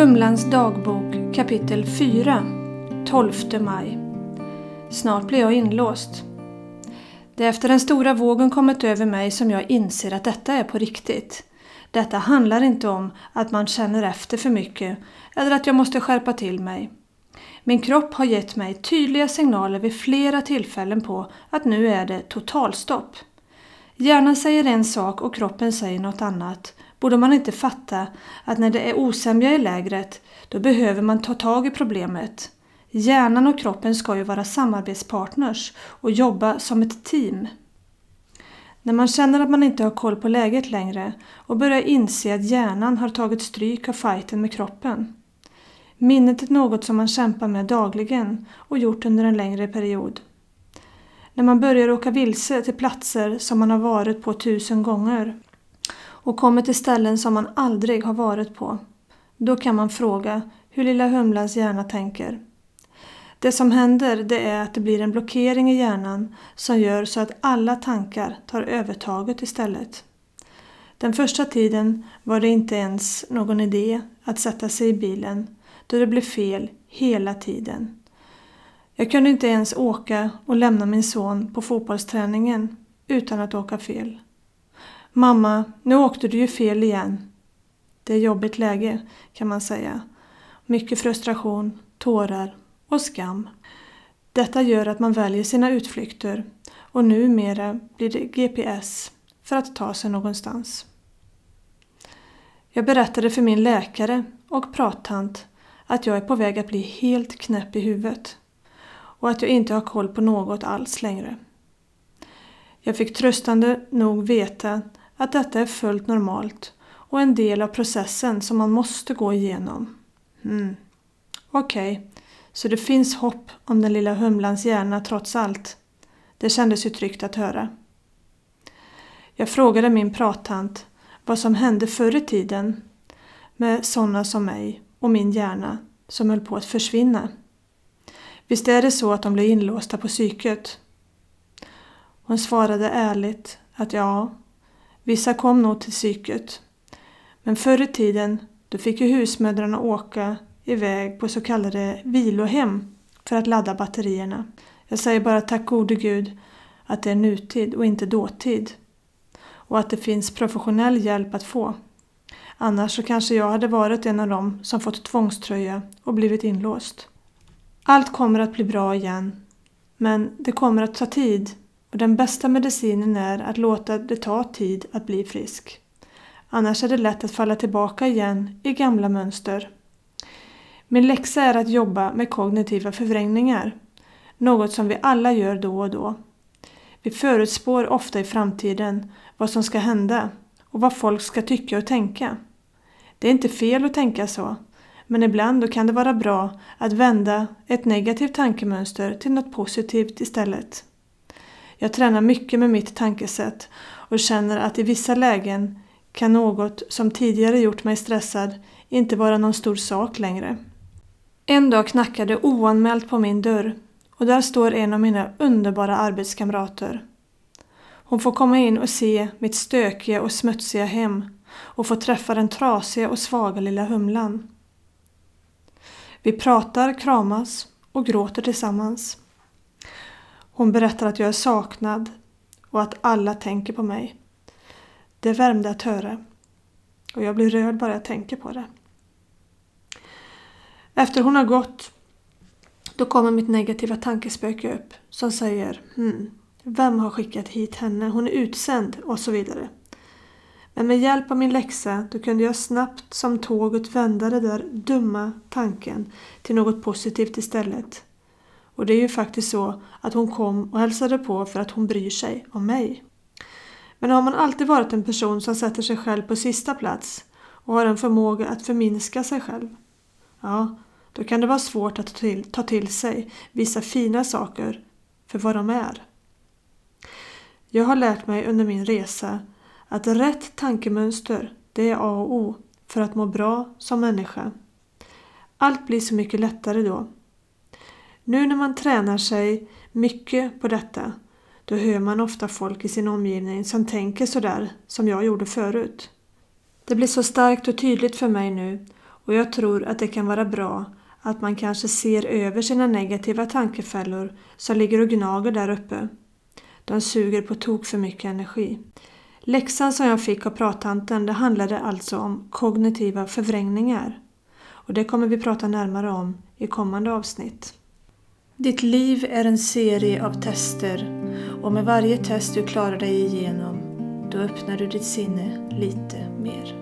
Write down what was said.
Humlans dagbok kapitel 4 12 maj Snart blir jag inlåst. Det är efter den stora vågen kommit över mig som jag inser att detta är på riktigt. Detta handlar inte om att man känner efter för mycket eller att jag måste skärpa till mig. Min kropp har gett mig tydliga signaler vid flera tillfällen på att nu är det totalstopp. Hjärnan säger en sak och kroppen säger något annat. Borde man inte fatta att när det är osämja i lägret, då behöver man ta tag i problemet. Hjärnan och kroppen ska ju vara samarbetspartners och jobba som ett team. När man känner att man inte har koll på läget längre och börjar inse att hjärnan har tagit stryk av fighten med kroppen. Minnet är något som man kämpar med dagligen och gjort under en längre period. När man börjar åka vilse till platser som man har varit på tusen gånger och kommer till ställen som man aldrig har varit på. Då kan man fråga hur lilla Humlans hjärna tänker. Det som händer det är att det blir en blockering i hjärnan som gör så att alla tankar tar övertaget istället. Den första tiden var det inte ens någon idé att sätta sig i bilen då det blev fel hela tiden. Jag kunde inte ens åka och lämna min son på fotbollsträningen utan att åka fel. Mamma, nu åkte du ju fel igen. Det är jobbigt läge kan man säga. Mycket frustration, tårar och skam. Detta gör att man väljer sina utflykter och numera blir det GPS för att ta sig någonstans. Jag berättade för min läkare och prattant att jag är på väg att bli helt knäpp i huvudet och att jag inte har koll på något alls längre. Jag fick tröstande nog veta att detta är fullt normalt och en del av processen som man måste gå igenom. Mm. Okej, okay. så det finns hopp om den lilla humlans hjärna trots allt. Det kändes ju tryggt att höra. Jag frågade min prattant vad som hände förr i tiden med sådana som mig och min hjärna som höll på att försvinna. Visst är det så att de blev inlåsta på psyket? Hon svarade ärligt att ja, vissa kom nog till psyket. Men förr i tiden då fick ju husmödrarna åka iväg på så kallade vilohem för att ladda batterierna. Jag säger bara tack gode gud att det är nutid och inte dåtid. Och att det finns professionell hjälp att få. Annars så kanske jag hade varit en av dem som fått tvångströja och blivit inlåst. Allt kommer att bli bra igen. Men det kommer att ta tid och den bästa medicinen är att låta det ta tid att bli frisk. Annars är det lätt att falla tillbaka igen i gamla mönster. Min läxa är att jobba med kognitiva förvrängningar. Något som vi alla gör då och då. Vi förutspår ofta i framtiden vad som ska hända och vad folk ska tycka och tänka. Det är inte fel att tänka så, men ibland då kan det vara bra att vända ett negativt tankemönster till något positivt istället. Jag tränar mycket med mitt tankesätt och känner att i vissa lägen kan något som tidigare gjort mig stressad inte vara någon stor sak längre. En dag knackar det oanmält på min dörr och där står en av mina underbara arbetskamrater. Hon får komma in och se mitt stökiga och smutsiga hem och få träffa den trasiga och svaga lilla humlan. Vi pratar, kramas och gråter tillsammans. Hon berättar att jag är saknad och att alla tänker på mig. Det värmde att höra och jag blir rörd bara jag tänker på det. Efter hon har gått då kommer mitt negativa tankespöke upp som säger hmm, Vem har skickat hit henne? Hon är utsänd och så vidare. Men med hjälp av min läxa då kunde jag snabbt som tåget vända den där dumma tanken till något positivt istället. Och det är ju faktiskt så att hon kom och hälsade på för att hon bryr sig om mig. Men har man alltid varit en person som sätter sig själv på sista plats och har en förmåga att förminska sig själv, ja, då kan det vara svårt att ta till, ta till sig vissa fina saker för vad de är. Jag har lärt mig under min resa att rätt tankemönster, det är A och O för att må bra som människa. Allt blir så mycket lättare då. Nu när man tränar sig mycket på detta, då hör man ofta folk i sin omgivning som tänker sådär som jag gjorde förut. Det blir så starkt och tydligt för mig nu Och jag tror att det kan vara bra att man kanske ser över sina negativa tankefällor som ligger och gnager där uppe. De suger på tok för mycket energi. Läxan som jag fick av prattanten det handlade alltså om kognitiva förvrängningar. Och det kommer vi prata närmare om i kommande avsnitt. Ditt liv är en serie av tester och med varje test du klarar dig igenom då öppnar du ditt sinne lite mer.